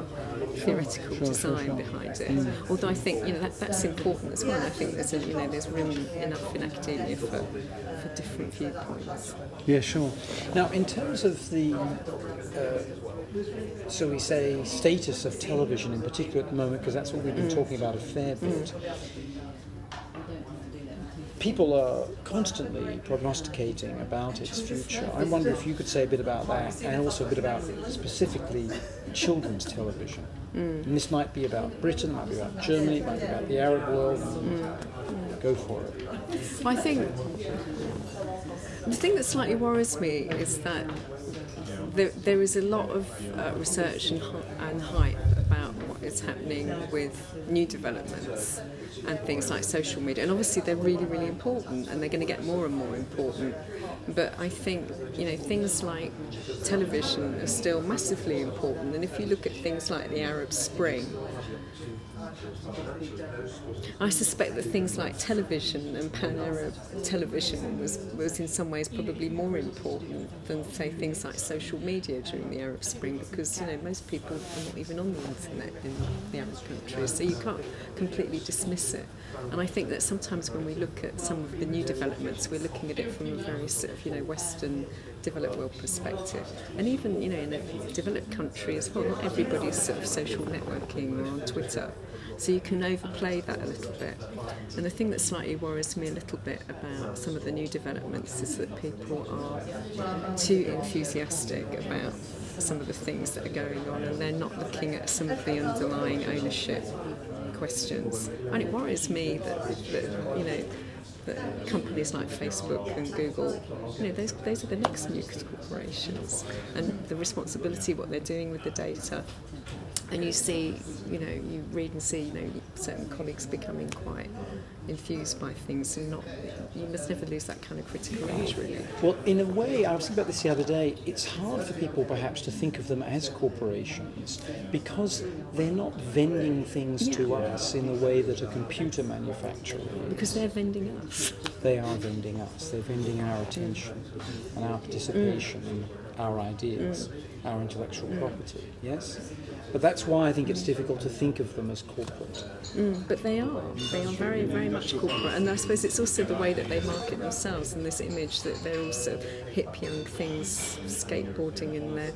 theoretical design behind it. Although I think you know that, that's important as well. I think there's a, you know there's room enough in academia for, for different viewpoints. Yeah, sure. Now, in terms of the, uh, so we say, status of television in particular at the moment, because that's what we've been mm. talking about a fair bit, people are constantly prognosticating about its future. I wonder if you could say a bit about that, and also a bit about specifically children's television. Mm. And this might be about Britain, it might be about Germany, it might be about the Arab world. Mm. Go for it. I think the thing that slightly worries me is that there, there is a lot of uh, research and, and hype about what is happening with new developments and things like social media. And obviously, they're really, really important and they're going to get more and more important. But I think, you know, things like television are still massively important. And if you look at things like the Arab Spring, I suspect that things like television and pan Arab television was, was in some ways probably more important than, say, things like social media during the Arab Spring because, you know, most people are not even on the internet in the Arab countries, so you can't completely dismiss it. And I think that sometimes when we look at some of the new developments, we're looking at it from a very sort of, you know, Western developed world perspective. And even, you know, in a developed country as well, not everybody's sort of social networking or on Twitter. So you can overplay that a little bit. And the thing that slightly worries me a little bit about some of the new developments is that people are too enthusiastic about some of the things that are going on and they're not looking at some of the underlying ownership questions. And it worries me that, that you know, that companies like Facebook and Google, you know, those, those are the next new corporations. And the responsibility, what they're doing with the data, And you see, you know, you read and see, you know, certain colleagues becoming quite enthused by things and not you must never lose that kind of critical edge really well in a way i was thinking about this the other day it's hard for people perhaps to think of them as corporations because they're not vending things yeah. to us in the way that a computer manufacturer is. because they're vending us they are vending us they're vending our attention and our participation mm. in our ideas mm. our intellectual mm. property yes but that's why I think it's difficult to think of them as corporate. Mm, but they are. They are very, very much corporate. And I suppose it's also the way that they market themselves and this image that they're also hip young things skateboarding in their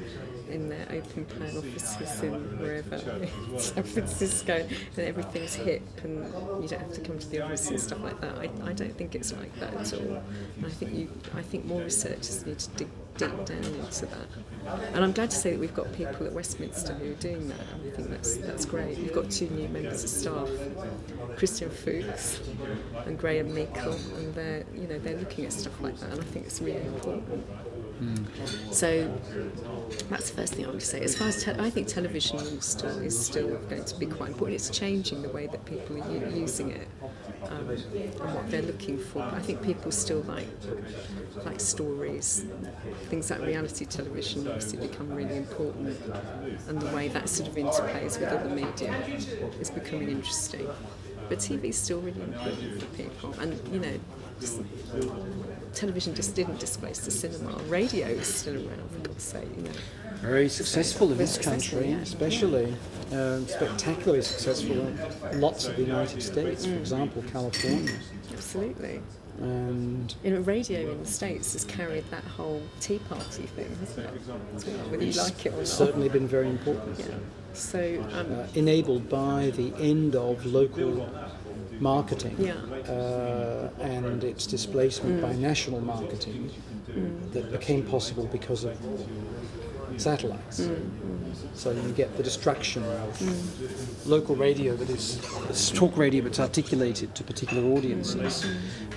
in their open plan offices in wherever, *laughs* San Francisco, and everything's hip and you don't have to come to the office and stuff like that. I, I don't think it's like that at all. And I think you, I think more researchers need to dig deep down into that. And I'm glad to say that we've got people at Westminster who are doing that. I think that's that's great. We've got two new members of staff, Christian Fuchs and Graham Meikle, and they're you know they're looking at stuff like that, and I think it's really important. Mm. So that's the first thing I would say. As far as te- I think television is still, is still going to be quite important. It's changing the way that people are u- using it um, and what they're looking for. I think people still like like stories. Things like reality television obviously become really important, and the way that sort of interplays with other media is becoming interesting. But TV is still really important for people, and you know television just didn't displace the cinema. Radio is still around, for God's sake, you know. Very successful so, in this country, yeah. especially. Um, spectacularly successful in lots of the United States, for mm. example, California. Absolutely. And you know, radio in the States has carried that whole Tea Party thing, hasn't it? Whether you like it or not. It's certainly been very important. Yeah. So um, uh, enabled by the end of local marketing yeah. uh, and its displacement mm. by national marketing mm. that became possible because of satellites. Mm. So you get the destruction of mm. local radio that is talk radio but articulated to particular audiences.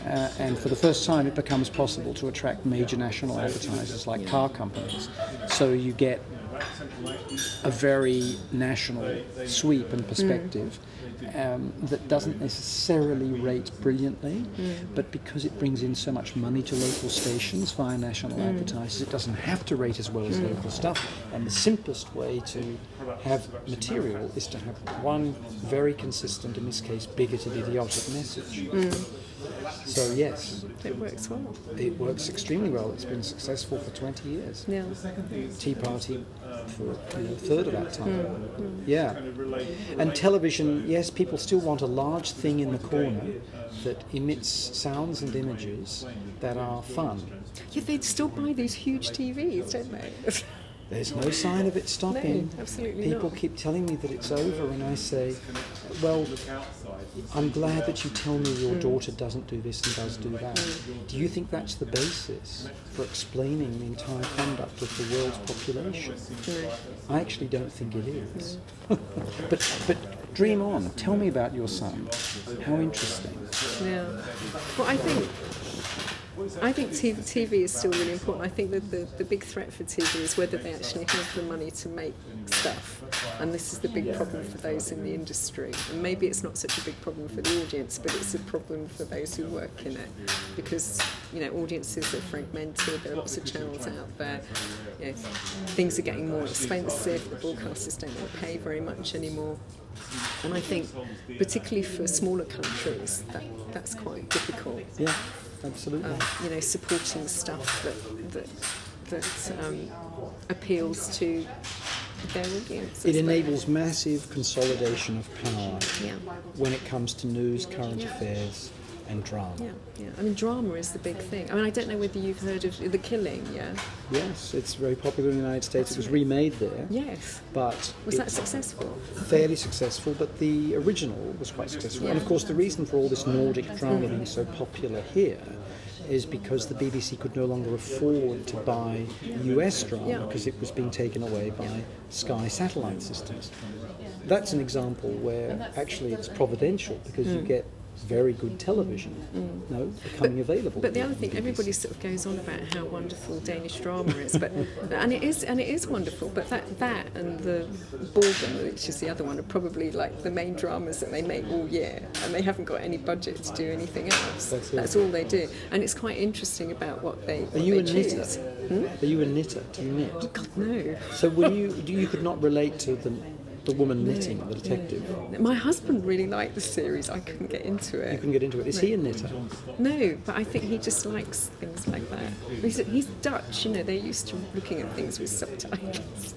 Mm. Uh, and for the first time, it becomes possible to attract major national advertisers like car companies. So you get a very national sweep and perspective. Mm um, that doesn't necessarily rate brilliantly, mm. but because it brings in so much money to local stations via national mm. advertisers, it doesn't have to rate as well as mm. local stuff. And the simplest way to have material is to have one very consistent, in this case, bigoted, idiotic message. Mm. So yes, it works well. It works extremely well. It's been successful for 20 years. Yeah. Tea Party for you know, a third of that time. Mm. Yeah. And television, yes, people still want a large thing in the corner that emits sounds and images that are fun. Yeah, they'd still buy these huge TVs, don't they? *laughs* There's no sign of it stopping. No, absolutely People not. keep telling me that it's over, and I say, well, I'm glad that you tell me your mm. daughter doesn't do this and does do that. Do you think that's the basis for explaining the entire conduct of the world's population? No. I actually don't think it is. No. *laughs* but, but dream on. Tell me about your son. How interesting. Yeah. Well, I think I think TV, TV, is still really important. I think that the, the big threat for TV is whether they actually have the money to make stuff. And this is the big problem for those in the industry. And maybe it's not such a big problem for the audience, but it's a problem for those who work in it. Because, you know, audiences are fragmented, there are lots of channels out there. You know, things are getting more expensive, the broadcasters don't want to pay very much anymore. And I think, particularly for smaller countries, that, that's quite difficult. Yeah, absolutely. Um, you know, supporting stuff that that that um, appeals to their audience. It enables massive consolidation of power Yeah. when it comes to news, current affairs, and drama. Yeah, yeah. I mean, drama is the big thing. I mean, I don't know whether you've heard of The Killing. Yeah. Yes, it's very popular in the United States. It was remade there, Yes. but Was that successful? fairly successful, but the original was quite successful. Yeah. And of course, the reason for all this Nordic drama being so popular here is because the BBC could no longer afford to buy US drama Yeah. because it was being taken away by Sky satellite systems. That's an example where actually it's providential because Mm. you get very good television mm. no, becoming available. But the other thing, everybody sort of goes on about how wonderful Danish drama is, but *laughs* and it is and it is wonderful. But that that and the Borgen, which is the other one, are probably like the main dramas that they make all year, and they haven't got any budget to do anything else. That's it. all they do, and it's quite interesting about what they. Are what you they a knitter? choose. Hmm? Are you a knitter? Do you knit? Oh, God no. So were *laughs* you? do You could not relate to the the woman knitting, the detective. My husband really liked the series. I couldn't get into it. You couldn't get into it. Is he a knitter? No, but I think he just likes things like that. He's, he's Dutch, you know. They're used to looking at things with subtitles.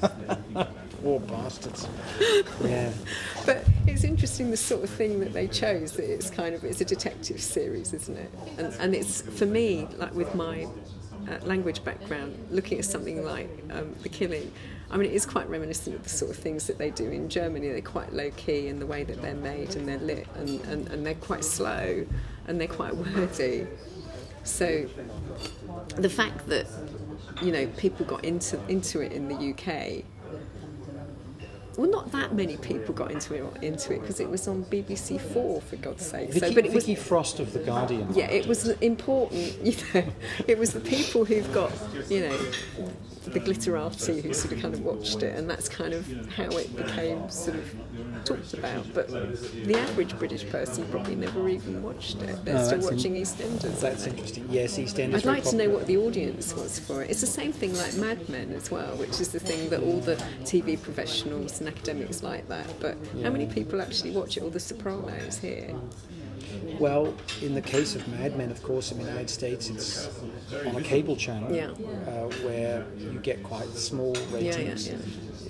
*laughs* Poor bastards. *laughs* Yeah. But it's interesting the sort of thing that they chose. That it's kind of it's a detective series, isn't it? And and it's for me like with my uh, language background, looking at something like um, The Killing. I mean, it is quite reminiscent of the sort of things that they do in Germany. They're quite low key in the way that they're made and they're lit, and, and, and they're quite slow and they're quite wordy. So the fact that you know people got into into it in the UK. Well, not that many people got into it into it because it was on BBC Four for God's sake. Vicky, so, but it was Vicky Frost of the Guardian. yeah, it was important. *laughs* You know, it was the people who've got you know the glitterati who sort of kind of watched it, and that's kind of how it became sort of talked about. But the average British person probably never even watched it. They're No, still in- watching EastEnders. That's interesting. Yes, EastEnders. I'd like to know what the audience was for it. It's the same thing like Mad Men as well, which is the thing that all the TV professionals and academics like that. But how many people actually watch it? Or The Sopranos here? Well, in the case of Mad Men, of course, in the United States, it's on a cable channel Yeah. uh, where you get quite small yeah, ratings. yeah.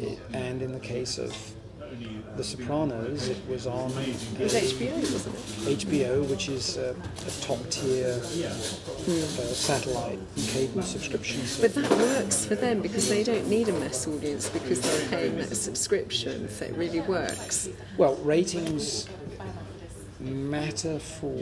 It- and in the case of The Sopranos, it was on It was HBO, wasn't it? HBO, which is a, a top tier uh, satellite cable subscription. But that works for them because they don't need a mass audience because they're paying that subscription, so it really works. Well, ratings matter for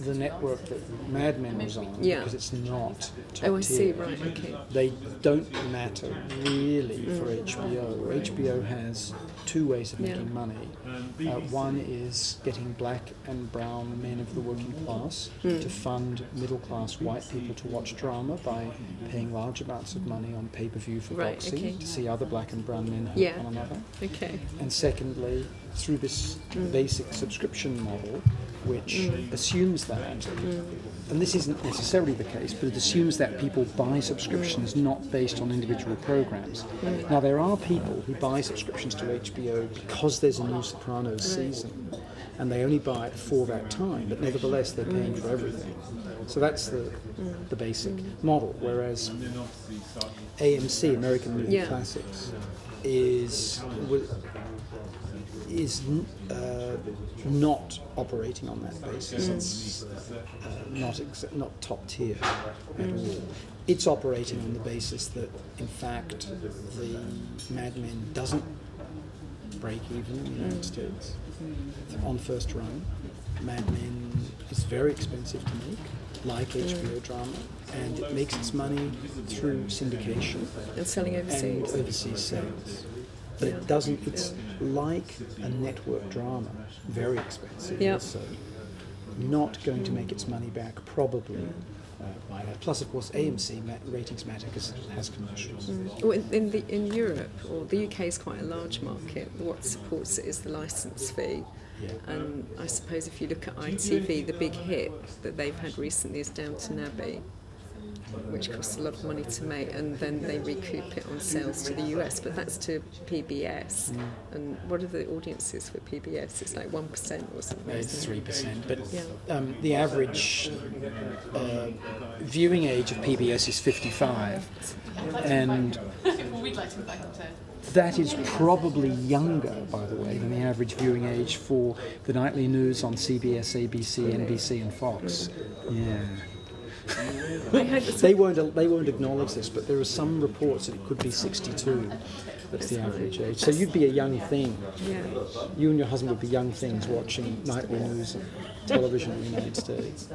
the network that Mad Men was on Yeah. because it's not top Oh, I see, tier. right, okay. They don't matter really for HBO. HBO has two ways of making Yeah. money. Uh, one is getting black and brown men of the working class Hmm. to fund middle class white people to watch drama by paying large amounts of money on pay per view for Right, boxing okay. to see other black and brown men hurt Yeah. one another Okay. and secondly, through this Mm. basic subscription model, which assumes that, Mm. and this isn't necessarily the case, but it assumes that people buy subscriptions not based on individual programs. Mm. Now, there are people who buy subscriptions to HBO because there's a new Sopranos season, and they only buy it for that time, but nevertheless, they're paying for everything. So that's the, Mm. the basic model, whereas AMC, American Movie Yeah. Classics, is is n- uh, not operating on that basis. It's uh, not ex- not top tier at all. It's operating on the basis that, in fact, the Mad Men doesn't break even in the United States on first run. Mad Men is very expensive to make, like HBO drama, and it makes its money through syndication And selling and overseas. overseas sales. But it doesn't, it's like a network drama, very expensive. Yeah. Also, not going to make its money back probably uh, by that. Plus, of course, AMC ratings matter because it has commercials. Well, in, in, the, in Europe, or the UK is quite a large market, what supports it is the licence fee. Yeah. And I suppose if you look at ITV, the big hit that they've had recently is Downton Abbey. Which costs a lot of money to make, and then they recoup it on sales to the US. But that's to PBS. Mm. And what are the audiences for PBS? It's like one percent or something. It's isn't three it? percent, but Yeah. um, the average uh, viewing age of PBS is fifty-five, and that is probably younger, by the way, than the average viewing age for the nightly news on CBS, ABC, NBC, and Fox. Yeah. I heard that They won't. They won't acknowledge this, but there are some reports that it could be 62. That's the average age. So you'd be a young thing. yeah. You and your husband would be young things watching nightly news and television in the United States.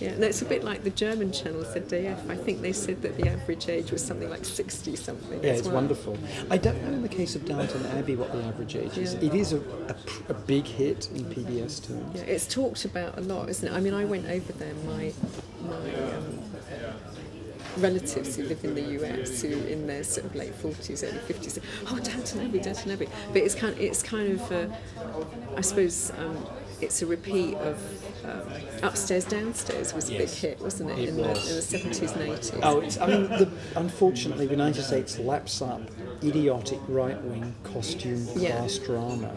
Yeah, no, it's a bit like the German channel ZDF. I think they said that the average age was something like 60 something. Yeah, it's well. wonderful. I don't know in the case of Downton Abbey what the average age is. Yeah. It is a, a, a big hit in PBS terms. Yeah, it's talked about a lot, isn't it? I mean, I went over there. My my um, relatives who live in the US, who are in their sort of late forties, early fifties, oh Downton Abbey, Downton Abbey. But it's kind, it's kind of, uh, I suppose, um, it's a repeat of um, Upstairs Downstairs was a big hit, wasn't it, it in, was. The, in the seventies and eighties? Oh, it's, I mean, the, unfortunately, the United States laps up idiotic right-wing costume Yeah. class drama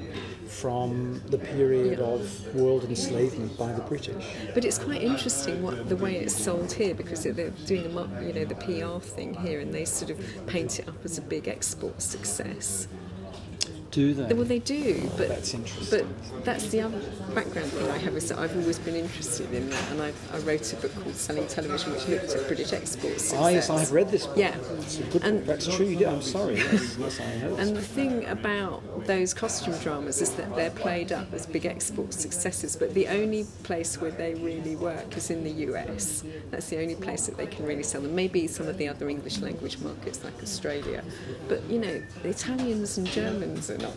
from the period Yeah. of world enslavement by the British. But it's quite interesting what the way it's sold here because they're doing mo- you know the PR thing here and they sort of paint it up as a big export success. Do they? Well, they do, but That's interesting. But that's the other background thing I have is that I've always been interested in that, and I, I wrote a book called Selling Television, which looked at British exports. Ah, yes, I have read this. book. Yeah, good And-. That's true. You did. I'm sorry. Yes, yes, I know. And the thing about those costume dramas is that they're played up as big export successes, but the only place where they really work is in the US. That's the only place that they can really sell them. Maybe some of the other English language markets like Australia. But, you know, the Italians and Germans are not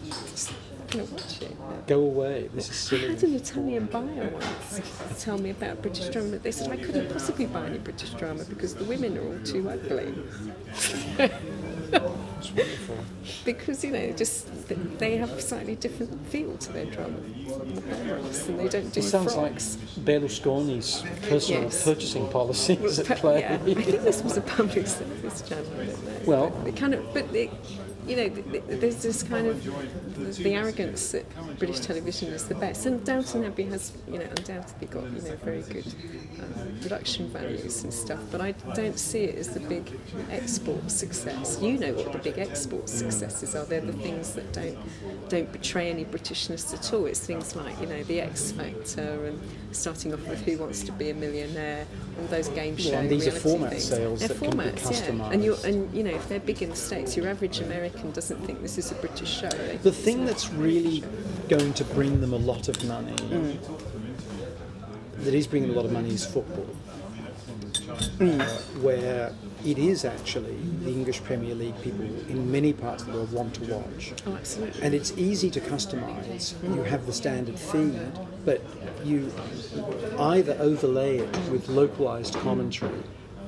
going to watch it. Go away. This is silly. I had an Italian buyer once tell me about British drama. They said I couldn't possibly buy any British drama because the women are all too ugly. It's *laughs* wonderful. because you know just they have a slightly different feel to their drama and they don't do It sounds like. Berlusconi's personal Yes. purchasing policies at But, play. yeah, I think this was a public service channel. I don't know. Well- But it kind of, but it, you know, th- th- there's this kind of the arrogance that British television is the best, and Downton Abbey has, you know, undoubtedly got you know very good um, production values and stuff. But I don't see it as the big export success. You know what the big export successes are? They're the things that don't don't betray any Britishness at all. It's things like you know the X Factor and starting off with Who Wants to Be a Millionaire, all those game show and these are format things. sales They're that can be formats, yeah. And you and you know if they're big in the states, your average American doesn't think this is a British show. They The thing that's really going to bring them a lot of money, that is bringing them a lot of money, is football. Uh, where it is actually the English Premier League people in many parts of the world want to watch. oh, absolutely. And it's easy to customize. You have the standard feed, but you either overlay it with localized commentary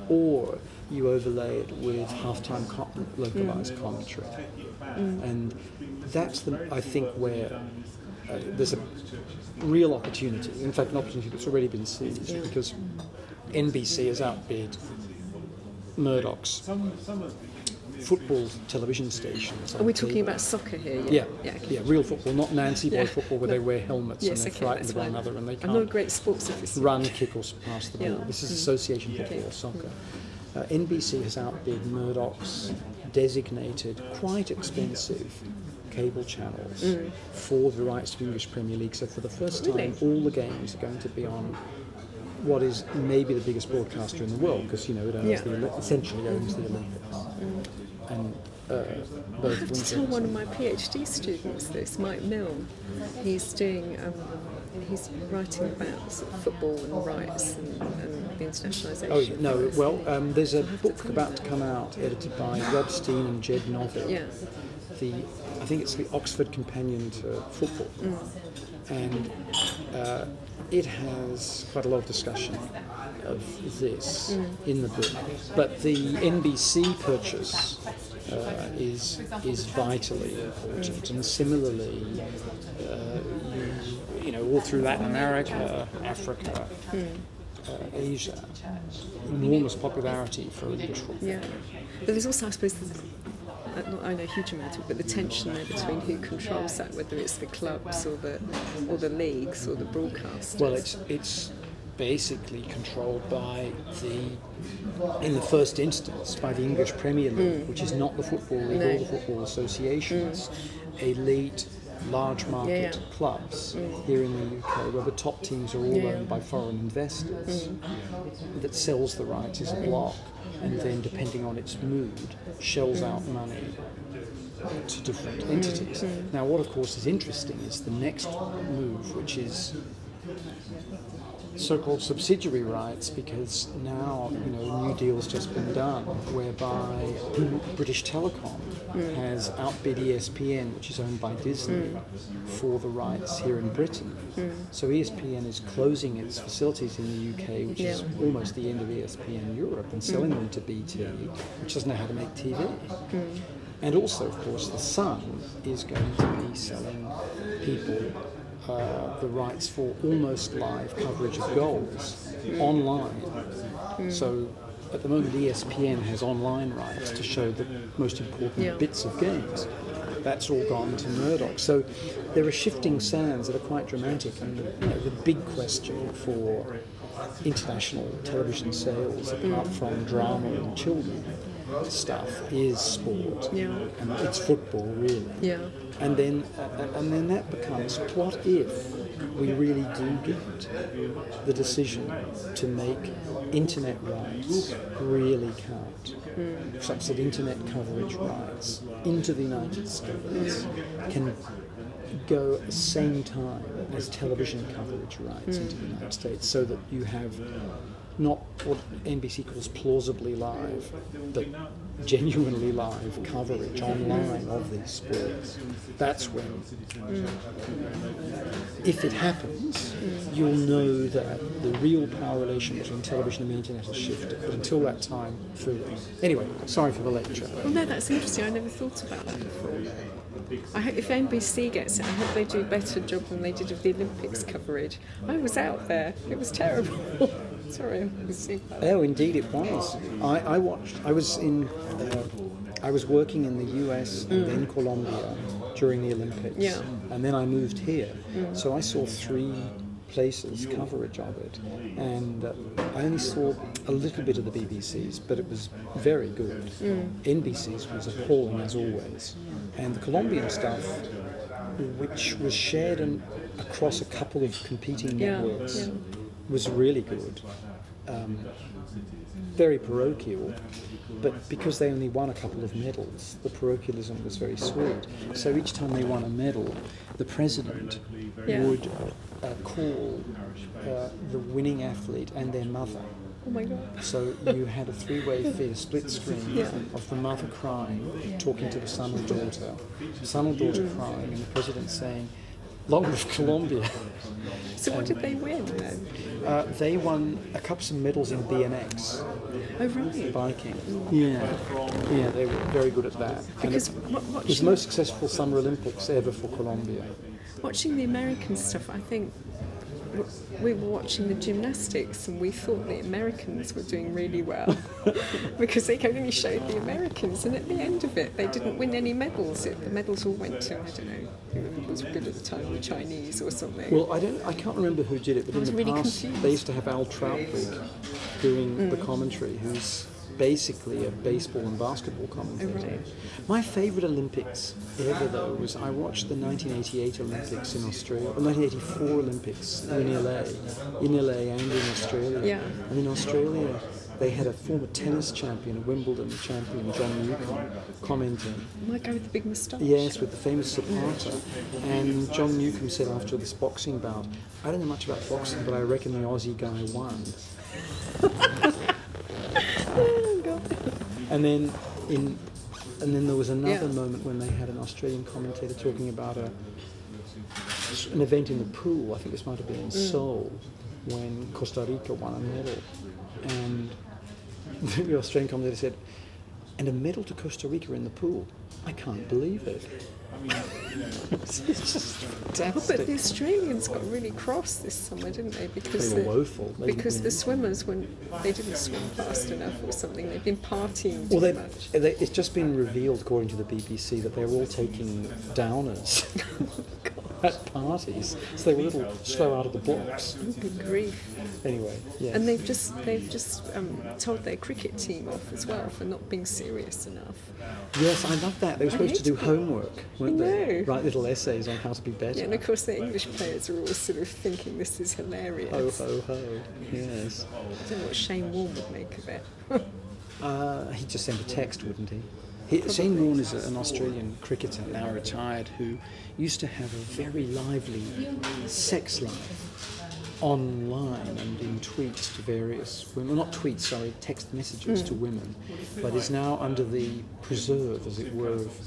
or you overlay it with halftime com- localized commentary. And that's the, I think, where uh, there's a real opportunity. In fact, an opportunity that's already been seized Yeah. because NBC has outbid Murdoch's football television stations. Are we talking about soccer here? Yeah, yeah. yeah, okay. real football, not Nancy boy Yeah. football where they wear helmets Yes, and they're okay, frightened of one another and they I'm not a great sports officer. run, kick, or pass the ball. Yeah. This is Mm. association Okay. football, soccer. Uh, NBC has outbid Murdoch's designated, quite expensive cable channels for the rights to the English Premier League. So for the first time, Really? all the games are going to be on what is maybe the biggest broadcaster in the world because you know it owns Yeah. the essentially owns the Olympics. And uh, I have to tell one of my PhD students this, Mike Milne. He's doing, um, he's writing about sort of football and rights and, and the internationalisation. Oh yeah, no. Well, um, there's a book about to come out, edited by Rob Steen and Jed Novick. Yeah. The I think it's the Oxford Companion to Football, Mm. and uh, it has quite a lot of discussion of this Mm. in the book. But the NBC purchase uh, is is vitally important, and similarly, uh, you, you know, all through Latin America, Africa. uh, Asia, enormous popularity for football. Yeah, but there's also, I suppose, Uh, not I know a huge amount of, but the tension there between who controls that, whether it's the clubs or the or the leagues or the broadcasters. Well, it's it's basically controlled by the, in the first instance, by the English Premier League, mm. which is not the football league No. or the football associations, mm. elite. Large market yeah. clubs mm. here in the UK, where the top teams are all Yeah. owned by foreign investors, mm. that sells the rights as a mm. block, and then, depending on its mood, shells out money to different entities. Now, what of course is interesting is the next move, which is so-called subsidiary rights, because now you know a new deal's just been done, whereby British Telecom mm. has outbid ESPN, which is owned by Disney, mm. for the rights here in Britain. Mm. So E ESPN is closing its facilities in the UK, which is almost the end of ESPN Europe, and selling them to BT, which doesn't know how to make TV. And also, of course, the Sun is going to be selling people uh, the rights for almost live coverage of goals online. So at the moment, ESPN has online rights to show the most important Yeah. bits of games. That's all gone to Murdoch. So there are shifting sands that are quite dramatic. And you know, the big question for international television sales, apart from drama and children stuff, is sport. Yeah. And it's football, really. yeah, And then, uh, and then that becomes what if we really do get the decision to make internet rights really count, such that internet coverage rights into the United States can go at the same time as television coverage rights into the United States, so that you have not what NBC calls plausibly live, but genuinely live coverage online of these sports. That's when, if it happens, you'll know that the real power relation between television and the internet has shifted. But until that time, food. Anyway, sorry for the lecture. Well, no, that's interesting. I never thought about that before. I hope if NBC gets it, I hope they do a better job than they did of the Olympics coverage. I was out there; it was terrible. *laughs* Sorry, I was that. Oh, indeed, it was. I, I watched. I was in. Uh, I was working in the U.S. and then Colombia during the Olympics, Yeah. and then I moved here. So I saw three places coverage of it, and uh, I only saw a little bit of the BBC's, but it was very good. NBC's was appalling as always, and the Colombian stuff, which was shared across a couple of competing Yeah, networks, yeah. Was really good. Um, very parochial, but because they only won a couple of medals, the parochialism was very sweet. So each time they won a medal, the president Yeah. would uh, call uh, the winning athlete and their mother. Oh my god. So you had a three-way feed, split screen Yeah. of the mother crying, talking to the son or daughter, son or daughter crying, and the president saying, "Long live Colombia." So what did they win then? Uh, they won a couple of medals in BMX. Oh right. biking. Yeah, yeah, they were very good at that. And Because it, wa- it was the most successful Summer Olympics ever for Colombia. watching the American stuff, I think we were watching the gymnastics and we thought the Americans were doing really well *laughs* because they only showed the Americans and at the end of it they didn't win any medals. It, the medals all went to, I don't know, who was good at the time, the Chinese or something. Well, I don't, I can't remember who did it, but in was the really past confused. they used to have Al Trautwig doing the mm. commentary, who's basically a baseball and basketball commentator. Oh, right. My favourite Olympics ever, though, was I watched the 1988 Olympics in Australia, or 1984 Olympics in LA, in LA and in Australia. Yeah. And in Australia, they had a former tennis champion, a Wimbledon champion, John Newcombe, commenting. My guy with the big moustache. Yes, with the famous Zapata. And John Newcombe said after this boxing bout, I don't know much about boxing, but I reckon the Aussie guy won. *laughs* And then in and then there was another Yeah. moment when they had an Australian commentator talking about a an event in the pool. I think this might have been in mm. Seoul when Costa Rica won a medal, and *laughs* the Australian commentator said, and a medal to Costa Rica in the pool. I can't believe it. *laughs* it's just fantastic. But the Australians got really cross this summer, didn't they? Because They were the, woeful. They because the swimmers, when they didn't swim fast enough or something, they've been partying too Well, they, much. they, it's just been revealed, according to the BBC, that they're all taking downers *laughs* *laughs* at parties, so they were a little slow out of the blocks. Good grief! Anyway, yeah. And they've just they've just um, told their cricket team off as well for not being serious enough. yes, I love that. They were supposed to do homework, weren't? Write little essays on how to be better. Yeah, and of course the English players are all sort of thinking this is hilarious. Ho ho ho. Yes. I don't know what Shane Warne would make of it. *laughs* Uh, he'd just send a text, wouldn't he? he Shane Warne is an Australian cricketer, now retired, who used to have a very lively sex life online and in tweets to various women. Well, not tweets, sorry, text messages to women, but is now under the preserve, as it were, of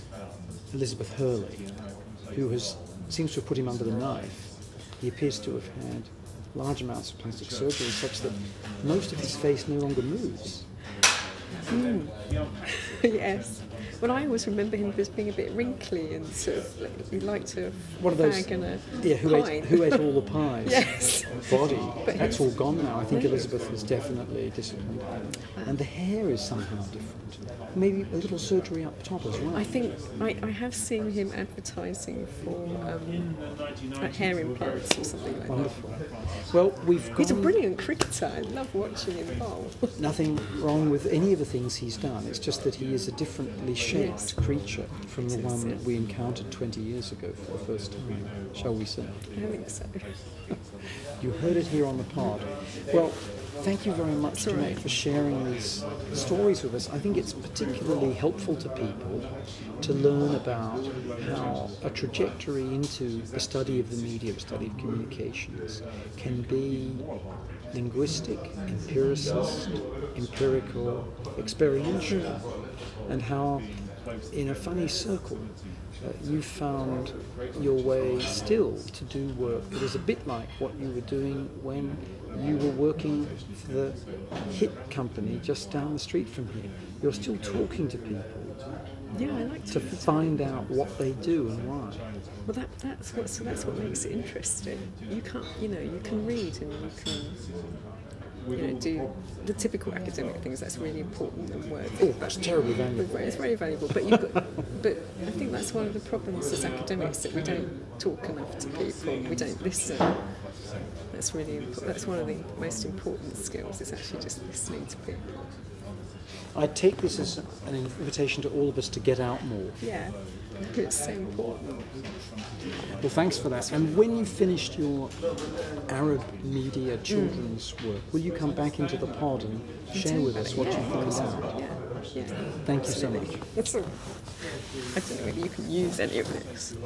Elizabeth Hurley, who has seems to have put him under the knife. He appears to have had large amounts of plastic surgery such that most of his face no longer moves. Hmm. *laughs* yes. Well, I always remember him as being a bit wrinkly and sort of like, he liked a One of those, and a yeah, who pine. ate, who ate all the pies? *laughs* Yes. Body. But That's all gone now. I think Elizabeth was definitely disciplined. And the hair is somehow different. Maybe a little surgery up top as well. I think I, I have seen him advertising for um, hair implants or something like that. Wonderful. Well, we've He's a brilliant cricketer. I love watching him bowl. Nothing wrong with any of the things he's done. It's just that he is a differently shaped creature from the one yes. we encountered 20 years ago for the first time, shall we say. I think so. *laughs* You heard it here on the pod. Well, thank you very much, Jeannette, right. for sharing these stories with us. I think it's particularly helpful to people to learn about how a trajectory into the study of the media, the study of communications, can be linguistic, empiricist, empirical, experiential, and how, in a funny circle, uh, you found your way still to do work that is a bit like what you were doing when you were working for the hit company just down the street from here. You're still talking to people Yeah, I like to to. find out what they do and why. Well, that, that's what so that's what makes it interesting. You can't, you know, you can read and you can, you know, do the typical academic things. That's really important and worthy. Oh, that's terribly valuable. It's very valuable, but you've got, but I think that's one of the problems as academics that we don't talk enough to people. We don't listen. That's really important. That's one of the most important skills. Is actually just listening to people. I take this as an invitation to all of us to get out more. Yeah, it's so important. Well, thanks for that. And when you've finished your Arab media hmm. children's work, will you come back into the pod and share with us what you find out? Yeah, yeah. Thank you so much. That's all. I don't know whether you can use any of this.